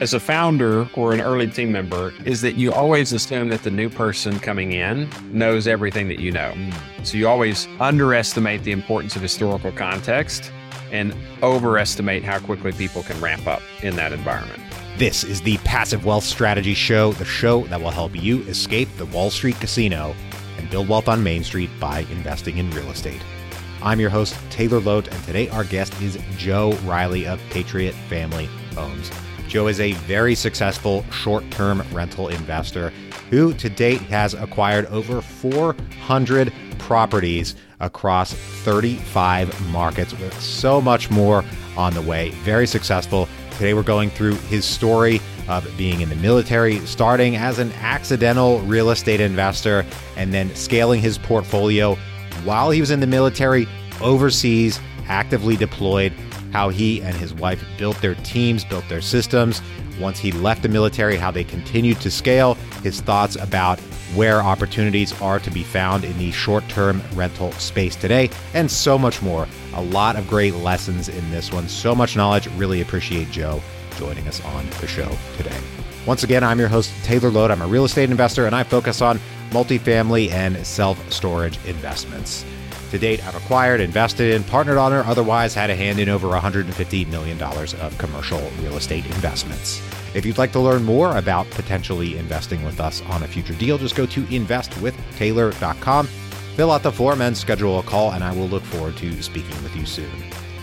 as a founder or an early team member is that you always assume that the new person coming in knows everything that you know. Mm. So you always underestimate the importance of historical context and overestimate how quickly people can ramp up in that environment. This is the Passive Wealth Strategy Show, the show that will help you escape the Wall Street casino and build wealth on Main Street by investing in real estate. I'm your host, Taylor Loht, and today our guest is Joe Riley of Patriot Family Homes. Joe is a very successful short term rental investor who to date has acquired over 400 properties across 35 markets with so much more on the way. Very successful. Today we're going through his story of being in the military, starting as an accidental real estate investor, and then scaling his portfolio while he was in the military, overseas, actively deployed, how he and his wife built their teams, built their systems. Once he left the military, how they continued to scale, his thoughts about where opportunities are to be found in the short term rental space today, and so much more. A lot of great lessons in this one, so much knowledge. Really appreciate Joe joining us on the show today. Once again, I'm your host, Taylor Loht. I'm a real estate investor and I focus on multifamily and self storage investments. To date, I've acquired, invested in, partnered on, or otherwise had a hand in over $150 million of commercial real estate investments. If you'd like to learn more about potentially investing with us on a future deal, just go to investwithtaylor.com, fill out the form, and schedule a call, and I will look forward to speaking with you soon.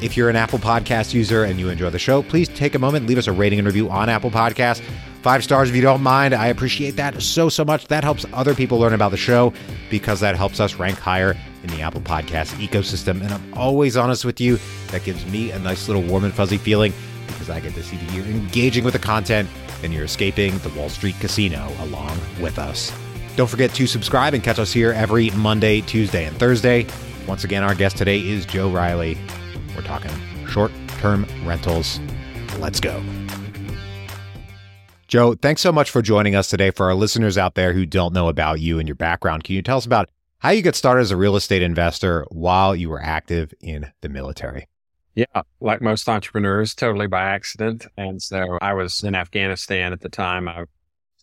If you're an Apple Podcast user and you enjoy the show, please take a moment, leave us a rating and review on Apple Podcasts. Five stars if you don't mind. I appreciate that so, so much. That helps other people learn about the show because that helps us rank higher in the Apple Podcast ecosystem. And I'm always honest with you, that gives me a nice little warm and fuzzy feeling because I get to see that you're engaging with the content and you're escaping the Wall Street casino along with us. Don't forget to subscribe and catch us here every Monday, Tuesday, and Thursday. Once again, our guest today is Joe Riley. We're talking short term rentals. Let's go. Joe, thanks so much for joining us today. For our listeners out there who don't know about you and your background, can you tell us about how you got started as a real estate investor while you were active in the military? Yeah, like most entrepreneurs, totally by accident. And so I was in Afghanistan at the time. I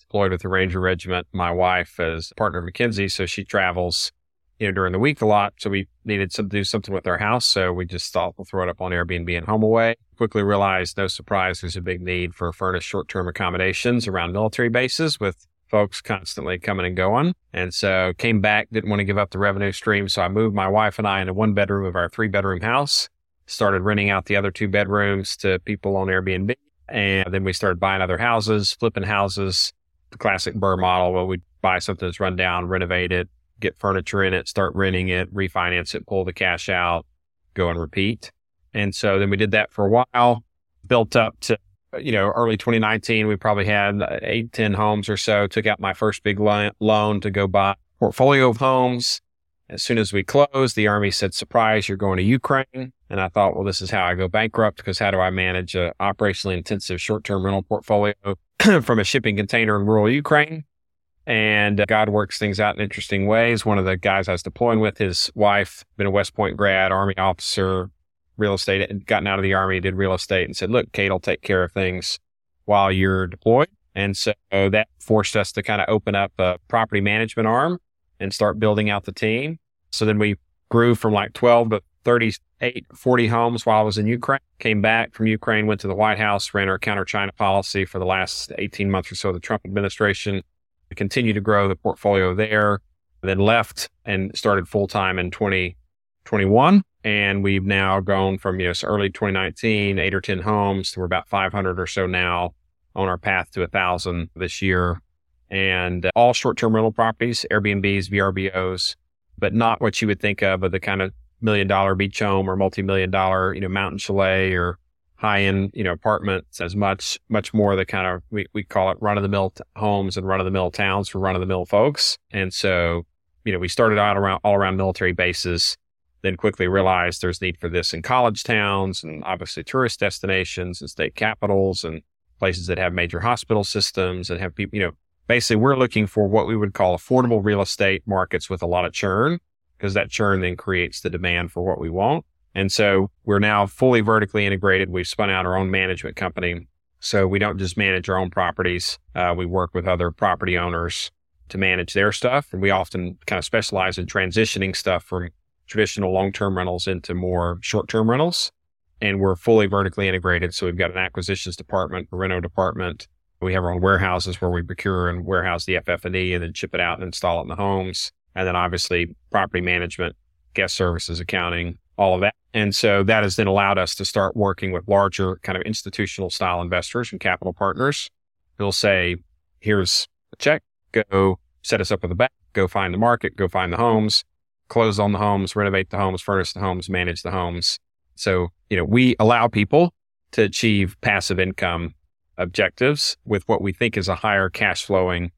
deployed with the Ranger Regiment. My wife is partner of McKinsey, so she travels you know, during the week a lot. So we needed to do something with our house. So we just thought we'll throw it up on Airbnb and HomeAway. Quickly realized, no surprise, there's a big need for furnished short-term accommodations around military bases with folks constantly coming and going. And so came back, didn't want to give up the revenue stream. So I moved my wife and I into one bedroom of our three bedroom house, started renting out the other two bedrooms to people on Airbnb. And then we started buying other houses, flipping houses, the classic BRRRR model where we buy something that's run down, renovate it, get furniture in it, start renting it, refinance it, pull the cash out, go and repeat. And so then we did that for a while, built up to, you know, early 2019, we probably had eight, 10 homes or so, took out my first big loan to go buy portfolio of homes. As soon as we closed, the Army said, surprise, you're going to Ukraine. And I thought, well, this is how I go bankrupt because how do I manage a operationally intensive short-term rental portfolio from a shipping container in rural Ukraine? And uh, God works things out in interesting ways. One of the guys I was deploying with, his wife, been a West Point grad, Army officer, real estate, gotten out of the Army, did real estate, and said, Look, Kate will take care of things while you're deployed. And so that forced us to kind of open up a property management arm and start building out the team. So then we grew from like 12 to 38, 40 homes while I was in Ukraine. Came back from Ukraine, went to the White House, ran our counter China policy for the last 18 months or so of the Trump administration continue to grow the portfolio there, then left and started full time in 2021. And we've now grown from, you know, early 2019, eight or 10 homes to we're about 500 or so now on our path to a thousand this year. And uh, all short term rental properties, Airbnbs, VRBOs, but not what you would think of of the kind of million dollar beach home or multi million dollar, you know, mountain chalet or high end, you know, apartments as much, much more the kind of, we, we call it run of the mill t- homes and run of the mill towns for run of the mill folks. And so, you know, we started out around all around military bases, then quickly realized there's need for this in college towns and obviously tourist destinations and state capitals and places that have major hospital systems and have people, you know, basically we're looking for what we would call affordable real estate markets with a lot of churn because that churn then creates the demand for what we want. And so we're now fully vertically integrated. We've spun out our own management company. So we don't just manage our own properties. Uh, we work with other property owners to manage their stuff. And we often kind of specialize in transitioning stuff from traditional long term rentals into more short term rentals. And we're fully vertically integrated. So we've got an acquisitions department, a reno department. We have our own warehouses where we procure and warehouse the FF&E and then ship it out and install it in the homes. And then obviously property management, guest services, accounting, all of that. And so that has then allowed us to start working with larger kind of institutional style investors and capital partners who'll say, here's a check, go set us up with a bank, go find the market, go find the homes, close on the homes, renovate the homes, furnish the homes, manage the homes. So, you know, we allow people to achieve passive income objectives with what we think is a higher cash flowing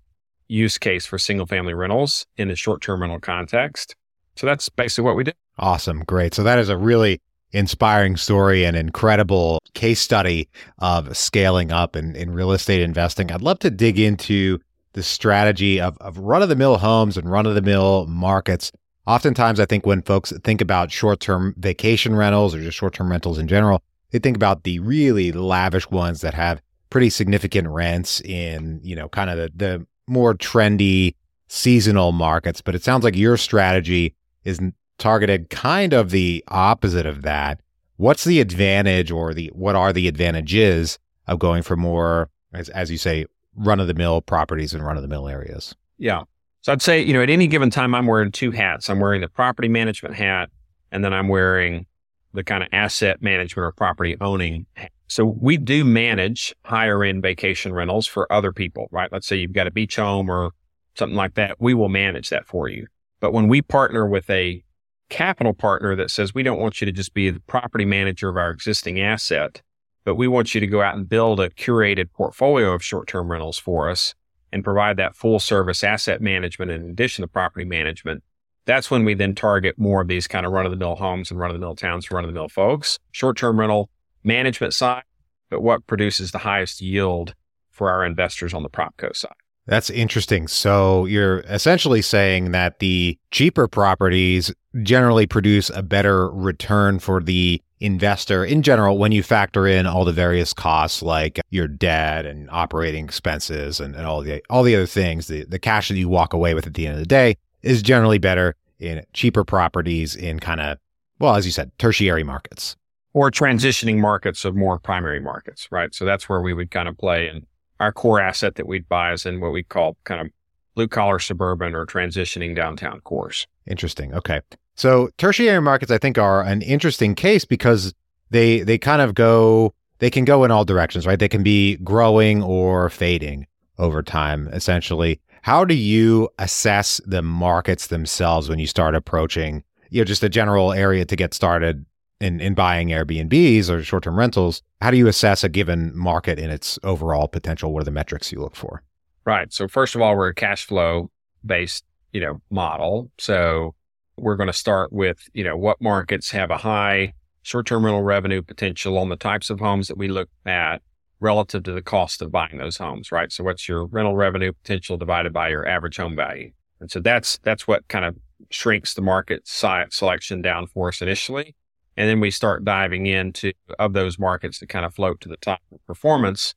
use case for single family rentals in the short term rental context. So that's basically what we did. Awesome. Great. So that is a really inspiring story and incredible case study of scaling up in, in real estate investing. I'd love to dig into the strategy of, of run of the mill homes and run of the mill markets. Oftentimes, I think when folks think about short term vacation rentals or just short term rentals in general, they think about the really lavish ones that have pretty significant rents in, you know, kind of the, the more trendy seasonal markets. But it sounds like your strategy is targeted kind of the opposite of that. What's the advantage or the what are the advantages of going for more, as, as you say, run of the mill properties and run of the mill areas? Yeah. So I'd say, you know, at any given time, I'm wearing two hats. I'm wearing the property management hat, and then I'm wearing the kind of asset management or property owning. So we do manage higher end vacation rentals for other people, right? Let's say you've got a beach home or something like that. We will manage that for you. But when we partner with a capital partner that says, we don't want you to just be the property manager of our existing asset, but we want you to go out and build a curated portfolio of short term rentals for us and provide that full service asset management in addition to property management. That's when we then target more of these kind of run of the mill homes and run of the mill towns, run of the mill folks, short term rental management side, but what produces the highest yield for our investors on the PropCo side. That's interesting. So you're essentially saying that the cheaper properties generally produce a better return for the investor in general when you factor in all the various costs like your debt and operating expenses and, and all the all the other things. The, the cash that you walk away with at the end of the day is generally better in cheaper properties in kind of well as you said tertiary markets. Or transitioning markets of more primary markets right? So that's where we would kind of play and our core asset that we'd buy is in what we call kind of blue collar suburban or transitioning downtown cores. Interesting. Okay. So tertiary markets, I think, are an interesting case because they they kind of go they can go in all directions, right? They can be growing or fading over time, essentially. How do you assess the markets themselves when you start approaching, you know, just a general area to get started in, in buying Airbnbs or short term rentals, how do you assess a given market in its overall potential? What are the metrics you look for? Right. So first of all, we're a cash flow based, you know, model. So we're going to start with, you know, what markets have a high short term rental revenue potential on the types of homes that we look at relative to the cost of buying those homes, right? So what's your rental revenue potential divided by your average home value? And so that's that's what kind of shrinks the market selection down for us initially. And then we start diving into of those markets that kind of float to the top of performance.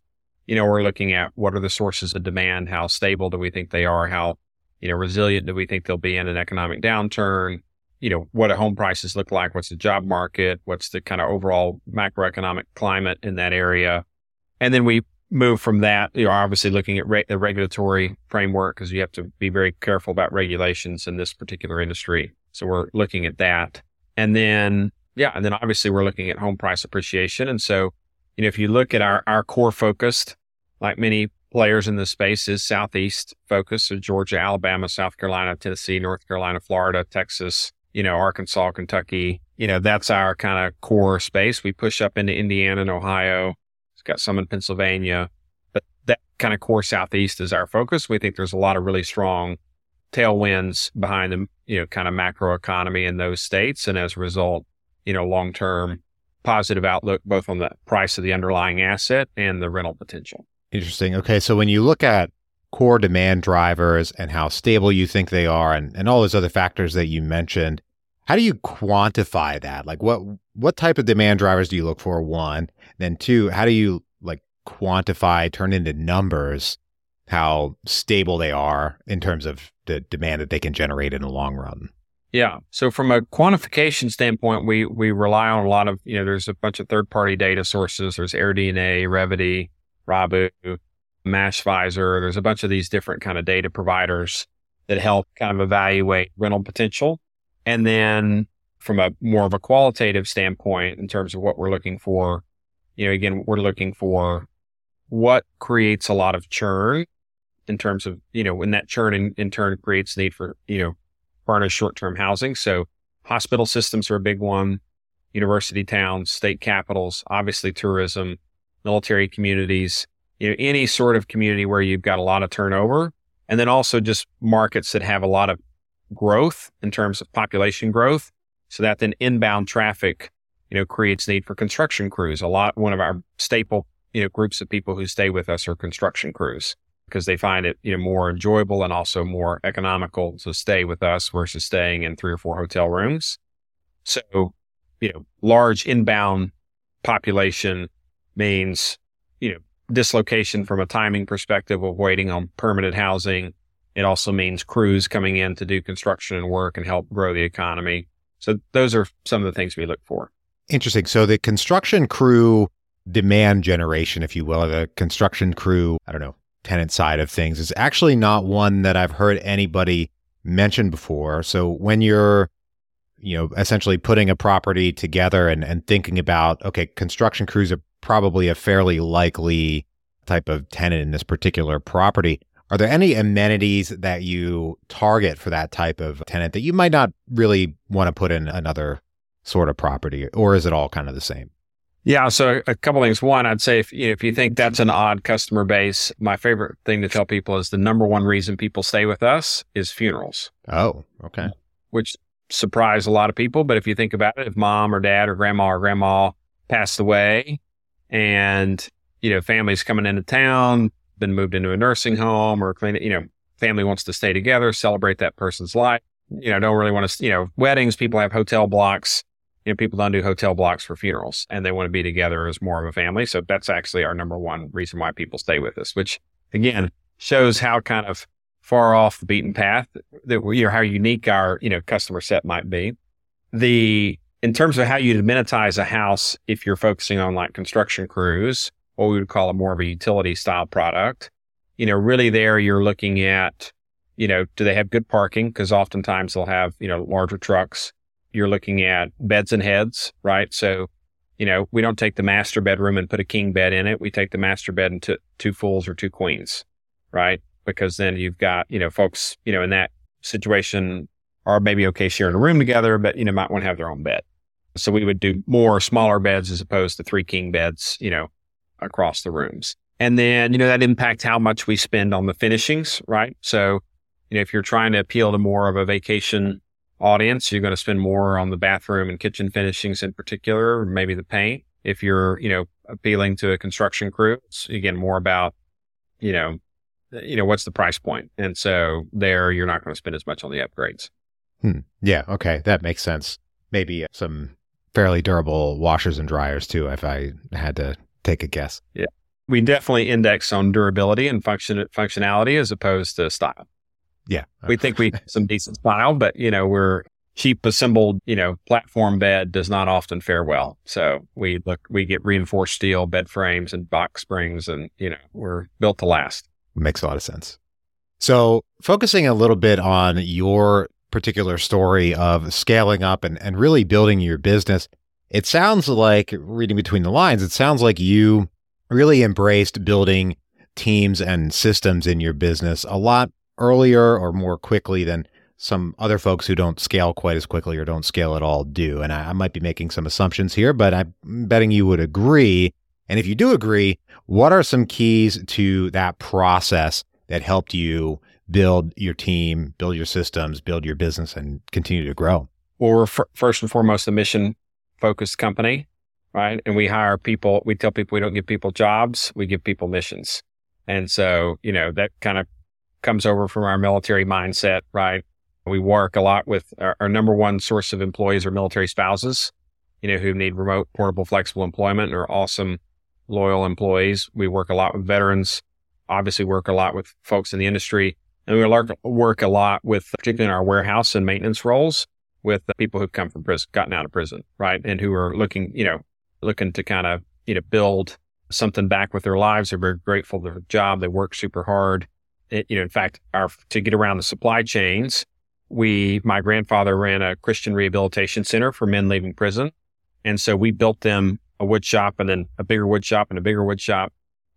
You know, we're looking at what are the sources of demand? How stable do we think they are? How, you know, resilient do we think they'll be in an economic downturn? You know, what do home prices look like? What's the job market? What's the kind of overall macroeconomic climate in that area? And then we move from that, you know, obviously looking at re- the regulatory framework because you have to be very careful about regulations in this particular industry. So we're looking at that. And then yeah. And then obviously we're looking at home price appreciation. And so, you know, if you look at our, our core focused, like many players in the space is Southeast focus. So Georgia, Alabama, South Carolina, Tennessee, North Carolina, Florida, Texas, you know, Arkansas, Kentucky, you know, that's our kind of core space. We push up into Indiana and Ohio. It's got some in Pennsylvania, but that kind of core Southeast is our focus. We think there's a lot of really strong tailwinds behind the, you know, kind of macro economy in those states. And as a result, you know, long term positive outlook, both on the price of the underlying asset and the rental potential. Interesting. Okay. So when you look at core demand drivers and how stable you think they are and, and all those other factors that you mentioned, how do you quantify that? Like what what type of demand drivers do you look for? One. Then two, how do you like quantify, turn into numbers how stable they are in terms of the demand that they can generate in the long run. Yeah. So from a quantification standpoint, we we rely on a lot of, you know, there's a bunch of third party data sources. There's AirDNA, Revity, Rabbu, Mashvisor. There's a bunch of these different kind of data providers that help kind of evaluate rental potential. And then from a more of a qualitative standpoint, in terms of what we're looking for, you know, again, we're looking for what creates a lot of churn in terms of, you know, when that churn in, in turn creates need for, you know, furnished short-term housing. So hospital systems are a big one, university towns, state capitals, obviously tourism, military communities, you know, any sort of community where you've got a lot of turnover. And then also just markets that have a lot of growth in terms of population growth. So that then inbound traffic, you know, creates need for construction crews. A lot, one of our staple, you know, groups of people who stay with us are construction crews because they find it, you know, more enjoyable and also more economical to stay with us versus staying in three or four hotel rooms. So, you know, large inbound population means, you know, dislocation from a timing perspective of waiting on permanent housing. It also means crews coming in to do construction and work and help grow the economy. So those are some of the things we look for. Interesting. So the construction crew demand generation, if you will, the construction crew, I don't know, tenant side of things is actually not one that I've heard anybody mention before. So when you're you know essentially putting a property together and, and thinking about okay construction crews are probably a fairly likely type of tenant in this particular property are there any amenities that you target for that type of tenant that you might not really want to put in another sort of property or is it all kind of the same yeah. So a couple things. One, I'd say if, if you think that's an odd customer base, my favorite thing to tell people is the number one reason people stay with us is funerals. Oh, okay. Which surprise a lot of people. But if you think about it, if mom or dad or grandma or grandma passed away and, you know, family's coming into town, been moved into a nursing home or, you know, family wants to stay together, celebrate that person's life, you know, don't really want to, you know, weddings, people have hotel blocks you know, people don't do hotel blocks for funerals and they want to be together as more of a family. So that's actually our number one reason why people stay with us, which again shows how kind of far off the beaten path that we are, how unique our, you know, customer set might be. The, in terms of how you amenitize a house, if you're focusing on like construction crews, what we would call it more of a utility style product, you know, really there you're looking at, you know, do they have good parking? Because oftentimes they'll have, you know, larger trucks you're looking at beds and heads, right? So, you know, we don't take the master bedroom and put a king bed in it. We take the master bed into two fulls or two queens, right? Because then you've got, you know, folks, you know, in that situation are maybe okay sharing a room together, but, you know, might want to have their own bed. So we would do more smaller beds as opposed to three king beds, you know, across the rooms. And then, you know, that impacts how much we spend on the finishings, right? So, you know, if you're trying to appeal to more of a vacation audience, you're going to spend more on the bathroom and kitchen finishings in particular, maybe the paint. If you're, you know, appealing to a construction crew, it's again more about, you know, you know, what's the price point? And so there, you're not going to spend as much on the upgrades. Hmm. Yeah. Okay. That makes sense. Maybe some fairly durable washers and dryers too, if I had to take a guess. Yeah. We definitely index on durability and function functionality as opposed to style. Yeah. We think we have some decent style, but you know, we're cheap assembled, you know, platform bed does not often fare well. So we look, we get reinforced steel bed frames and box springs and, you know, we're built to last. Makes a lot of sense. So focusing a little bit on your particular story of scaling up and, and really building your business, it sounds like reading between the lines, it sounds like you really embraced building teams and systems in your business a lot earlier or more quickly than some other folks who don't scale quite as quickly or don't scale at all do. And I, I, might be making some assumptions here, but I'm betting you would agree. And if you do agree, what are some keys to that process that helped you build your team, build your systems, build your business, and continue to grow? Well, we're f- first and foremost a mission focused company, right? And we hire people, we tell people we don't give people jobs, we give people missions. And so, you know, that kind of comes over from our military mindset, right? We work a lot with our, our, number one source of employees are military spouses, you know, who need remote, portable, flexible employment are awesome loyal employees. We work a lot with veterans, obviously work a lot with folks in the industry, and we work a lot with, particularly in our warehouse and maintenance roles, with people who've come from prison, gotten out of prison, right? And who are looking, you know, looking to kind of, you know, build something back with their lives. They're very grateful for their job. They work super hard. It, you know, in fact, our, to get around the supply chains, we, my grandfather ran a Christian rehabilitation center for men leaving prison. And so we built them a wood shop and then a bigger wood shop and a bigger wood shop.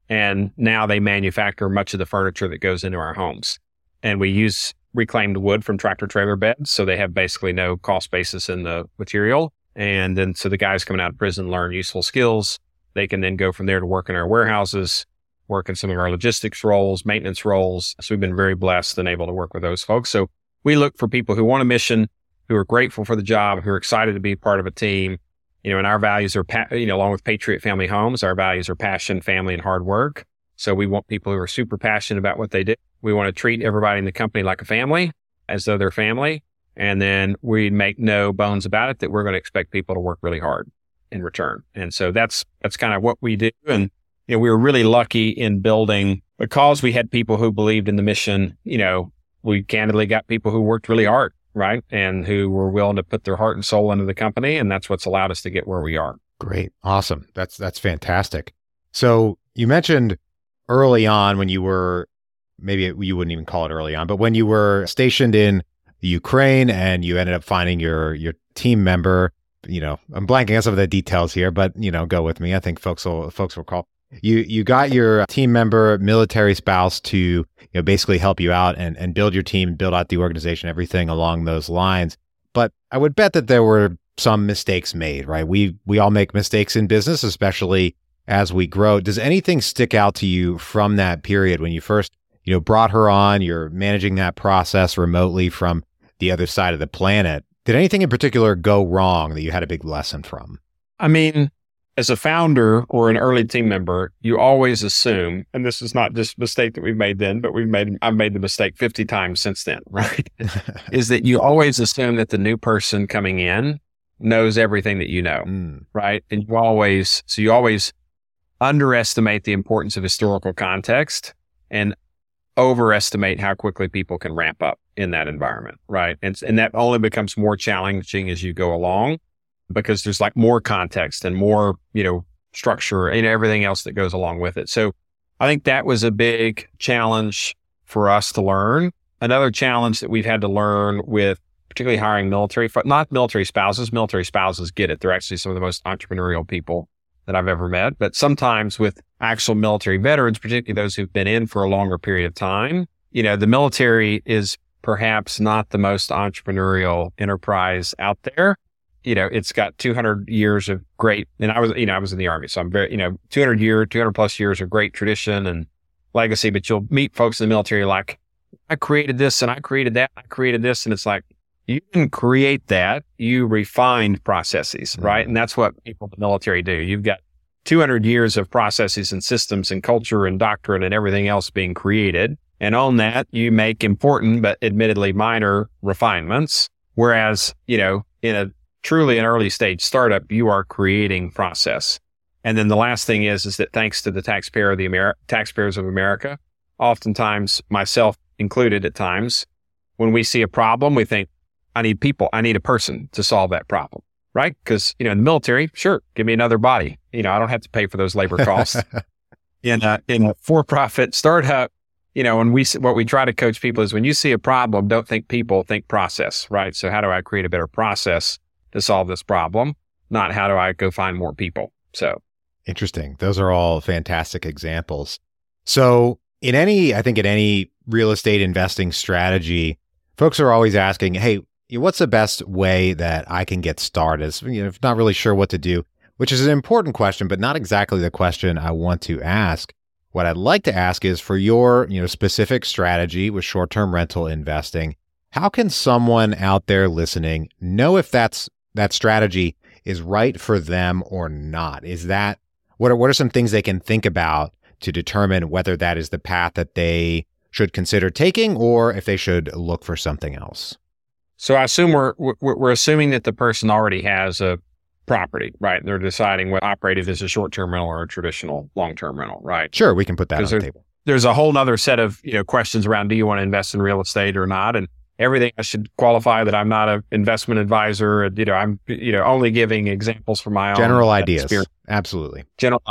And now they manufacture much of the furniture that goes into our homes. And we use reclaimed wood from tractor trailer beds. So they have basically no cost basis in the material. And then so the guys coming out of prison learn useful skills. They can then go from there to work in our warehouses, work in some of our logistics roles, maintenance roles. So we've been very blessed and able to work with those folks. So we look for people who want a mission, who are grateful for the job, who are excited to be part of a team. You know, and our values are, you know, along with Patriot Family Homes, our values are passion, family, and hard work. So we want people who are super passionate about what they do. We want to treat everybody in the company like a family, as though they're family. And then we make no bones about it that we're going to expect people to work really hard in return. And so that's, that's kind of what we do. And, you know, we were really lucky in building because we had people who believed in the mission, you know, we candidly got people who worked really hard, right? And who were willing to put their heart and soul into the company. And that's what's allowed us to get where we are. Great. Awesome. That's, that's fantastic. So you mentioned early on when you were, maybe you wouldn't even call it early on, but when you were stationed in the Ukraine and you ended up finding your, your team member, you know, I'm blanking on some of the details here, but you know, go with me. I think folks will, folks will call you you got your team member military spouse to you know basically help you out and and build your team build out the organization everything along those lines. But i would bet that there were some mistakes made right? We we all make mistakes in business especially as we grow. Does anything stick out to you from that period when you first you know brought her on? You're managing that process remotely from the other side of the planet. Did anything in particular go wrong that you had a big lesson from? I mean as a founder or an early team member, you always assume, and this is not just a mistake that we've made then, but we've made, I've made the mistake 50 times since then, right? is that you always assume that the new person coming in knows everything that you know, mm. right? And you always, so you always underestimate the importance of historical context and overestimate how quickly people can ramp up in that environment, right? And, and that only becomes more challenging as you go along because there's like more context and more, you know, structure and everything else that goes along with it. So I think that was a big challenge for us to learn. Another challenge that we've had to learn with particularly hiring military, not military spouses, military spouses get it. They're actually some of the most entrepreneurial people that I've ever met. But sometimes with actual military veterans, particularly those who've been in for a longer period of time, you know, the military is perhaps not the most entrepreneurial enterprise out there you know, it's got 200 years of great, and I was, you know, I was in the army, so I'm very, you know, 200 year, 200 plus years of great tradition and legacy. But you'll meet folks in the military like, I created this and I created that, I created this, and it's like you didn't create that, you refined processes, mm-hmm. right? And that's what people in the military do. You've got 200 years of processes and systems and culture and doctrine and everything else being created. And on that, you make important but admittedly minor refinements. Whereas, you know, in a truly an early stage startup, you are creating process. And then the last thing is, is that thanks to the taxpayer of the Ameri- taxpayers of America, oftentimes myself included at times, when we see a problem, we think, I need people. I need a person to solve that problem. Right. Cause, you know, in the military, sure, give me another body. You know, I don't have to pay for those labor costs. in a, in a for profit startup, you know, when we, what we try to coach people is when you see a problem, don't think people, think process. Right. So how do I create a better process to solve this problem, not how do I go find more people. So interesting. Those are all fantastic examples. So in any, I think in any real estate investing strategy, folks are always asking, Hey, what's the best way that I can get started? You know, if not really sure what to do, which is an important question, but not exactly the question I want to ask. What I'd like to ask is for your, you know, specific strategy with short-term rental investing, how can someone out there listening know if that's that strategy is right for them or not? Is that what are, what are some things they can think about to determine whether that is the path that they should consider taking or if they should look for something else? So I assume we're we're assuming that the person already has a property, right? They're deciding what operated as a short term rental or a traditional long term rental, right? Sure, we can put that on the table. There's a whole other set of you know questions around do you want to invest in real estate or not, and everything I should qualify that I'm not an investment advisor. You know, I'm you know only giving examples from my general own ideas. Experience. Absolutely, general.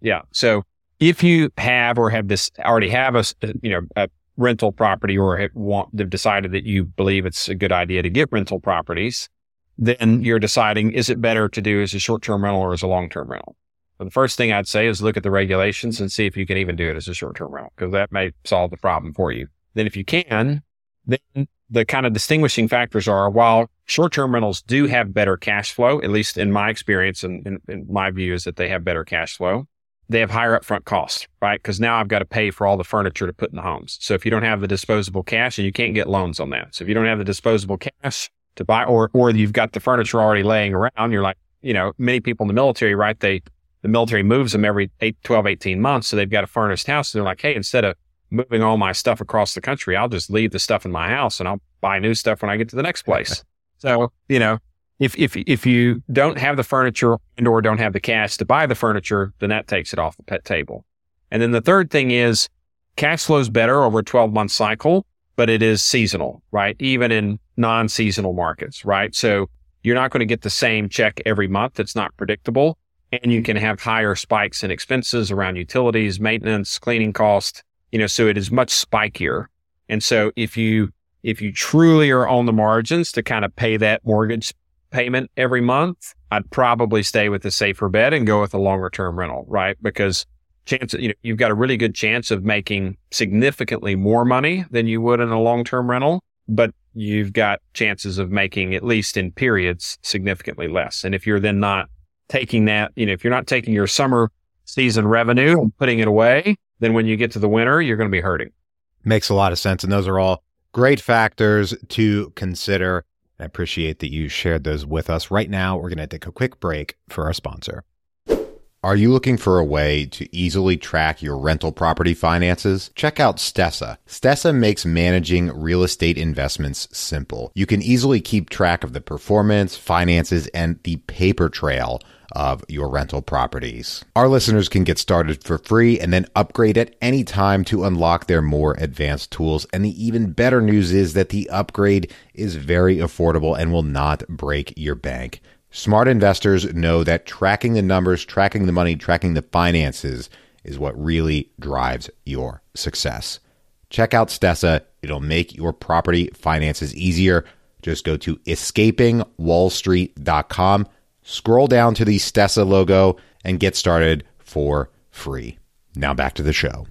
Yeah. So if you have or have this already have a uh, you know a rental property or have, want, have decided that you believe it's a good idea to get rental properties, then you're deciding is it better to do as a short term rental or as a long term rental. So the first thing I'd say is look at the regulations and see if you can even do it as a short term rental because that may solve the problem for you. Then if you can, then the kind of distinguishing factors are while short term rentals do have better cash flow, at least in my experience and in, in, my view is that they have better cash flow. They have higher upfront costs, right? Because now I've got to pay for all the furniture to put in the homes. So if you don't have the disposable cash and you can't get loans on that. So if you don't have the disposable cash to buy or, or you've got the furniture already laying around, you're like, you know, many people in the military, right? They, the military moves them every 8, 12, 18 months. So they've got a furnished house. And they're like, Hey, instead of moving all my stuff across the country, I'll just leave the stuff in my house and I'll buy new stuff when I get to the next place. so, you know, if, if, if you don't have the furniture and or don't have the cash to buy the furniture, then that takes it off the pet table. And then the third thing is cash flows better over a 12 month cycle, but it is seasonal, right? Even in non seasonal markets, right? So you're not going to get the same check every month. It's not predictable. And you can have higher spikes in expenses around utilities, maintenance, cleaning costs, you know, so it is much spikier. And so if you, if you truly are on the margins to kind of pay that mortgage payment every month, I'd probably stay with the safer bet and go with a longer term rental, right? Because chance, you know, you've got a really good chance of making significantly more money than you would in a long term rental, but you've got chances of making at least in periods significantly less. And if you're then not taking that, you know, if you're not taking your summer season revenue and putting it away, then when you get to the winter, you're going to be hurting. Makes a lot of sense. And those are all great factors to consider. I appreciate that you shared those with us. Right now, we're going to take a quick break for our sponsor. Are you looking for a way to easily track your rental property finances? Check out Stessa. Stessa makes managing real estate investments simple. You can easily keep track of the performance, finances, and the paper trail of your rental properties. Our listeners can get started for free and then upgrade at any time to unlock their more advanced tools. And the even better news is that the upgrade is very affordable and will not break your bank. Smart investors know that tracking the numbers, tracking the money, tracking the finances is what really drives your success. Check out Stessa. It'll make your property finances easier. Just go to escapingwallstreet.com, scroll down to the Stessa logo, and get started for free. Now back to the show.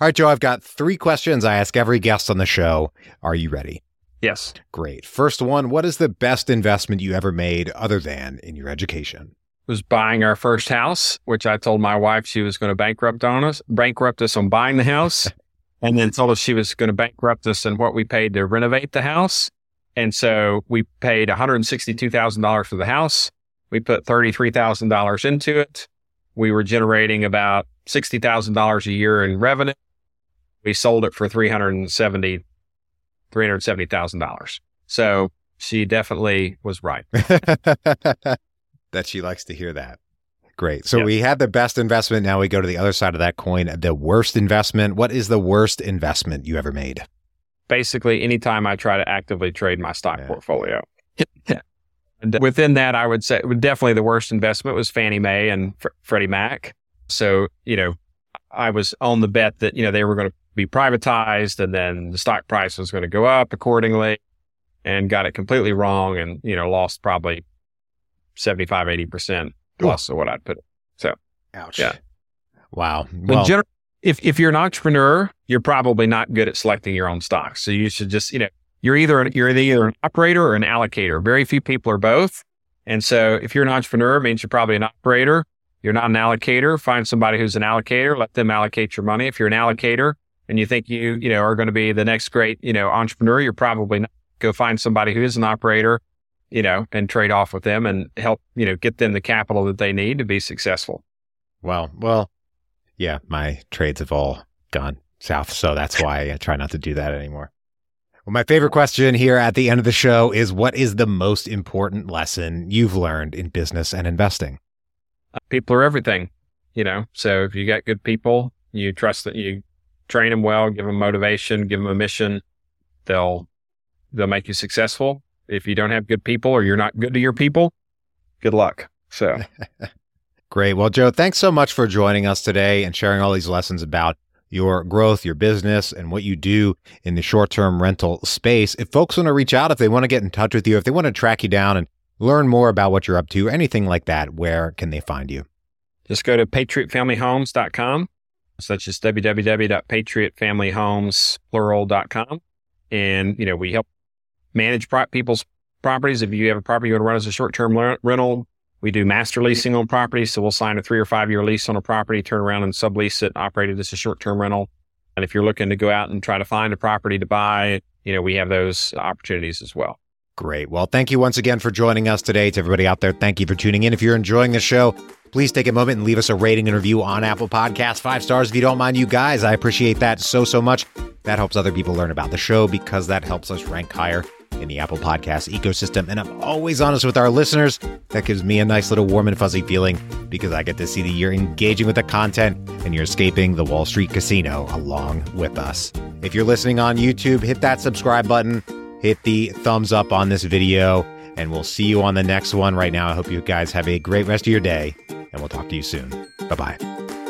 All right, Joe, I've got three questions I ask every guest on the show. Are you ready? Yes. Great. First one What is the best investment you ever made other than in your education? Was buying our first house, which I told my wife she was going to bankrupt on us, bankrupt us on buying the house, and then told us she was going to bankrupt us in what we paid to renovate the house. And so we paid $162,000 for the house. We put $33,000 into it. We were generating about $60,000 a year in revenue. We sold it for 370 $370,000. So she definitely was right. that she likes to hear that. Great. So we had the best investment. Now we go to the other side of that coin. The worst investment. What is the worst investment you ever made? Basically, anytime I try to actively trade my stock yeah. portfolio. and within that, I would say definitely the worst investment was Fannie Mae and Fr- Freddie Mac. So, you know, I was on the bet that, you know, they were going to be privatized and then the stock price was going to go up accordingly and got it completely wrong and, you know, lost probably 75, 80% plus of what I'd put. So, ouch. Yeah. Wow. Well, gener- if, if you're an entrepreneur, you're probably not good at selecting your own stocks. So you should just, you know, you're either, an, you're either an operator or an allocator. Very few people are both. And so if you're an entrepreneur, it means you're probably an operator. You're not an allocator. Find somebody who's an allocator. Let them allocate your money. If you're an allocator, and you think you, you know, are going to be the next great, you know, entrepreneur, you're probably not. Go find somebody who is an operator, you know, and trade off with them and help, you know, get them the capital that they need to be successful. Well, well, yeah, my trades have all gone south. So that's why I try not to do that anymore. Well, my favorite question here at the end of the show is what is the most important lesson you've learned in business and investing? People are everything, you know. So if you got good people, you trust that you train them well, give them motivation, give them a mission, they'll they'll make you successful. If you don't have good people or you're not good to your people, good luck. So Great. Well, Joe, thanks so much for joining us today and sharing all these lessons about your growth, your business, and what you do in the short term rental space. If folks want to reach out, if they want to get in touch with you, if they want to track you down and learn more about what you're up to, anything like that, where can they find you? Just go to patriotfamilyhomes.com. So as www.patriotfamilyhomes.plural.com. And, you know, we help manage pro- people's properties. If you have a property you want to run as a short term rental, we do master leasing on properties. So we'll sign a three or five year lease on a property, turn around and sublease it, operate it as a short term rental. And if you're looking to go out and try to find a property to buy, you know, we have those opportunities as well. Great. Well, thank you once again for joining us today. To everybody out there, thank you for tuning in. If you're enjoying the show, please take a moment and leave us a rating and review on Apple Podcasts. Five stars if you don't mind, you guys. I appreciate that so, so much. That helps other people learn about the show because that helps us rank higher in the Apple Podcast ecosystem. And I'm always honest with our listeners. That gives me a nice little warm and fuzzy feeling because I get to see that you're engaging with the content and you're escaping the Wall Street casino along with us. If you're listening on YouTube, hit that subscribe button, hit the thumbs up on this video, and we'll see you on the next one. Right now, I hope you guys have a great rest of your day, and we'll talk to you soon. Bye bye.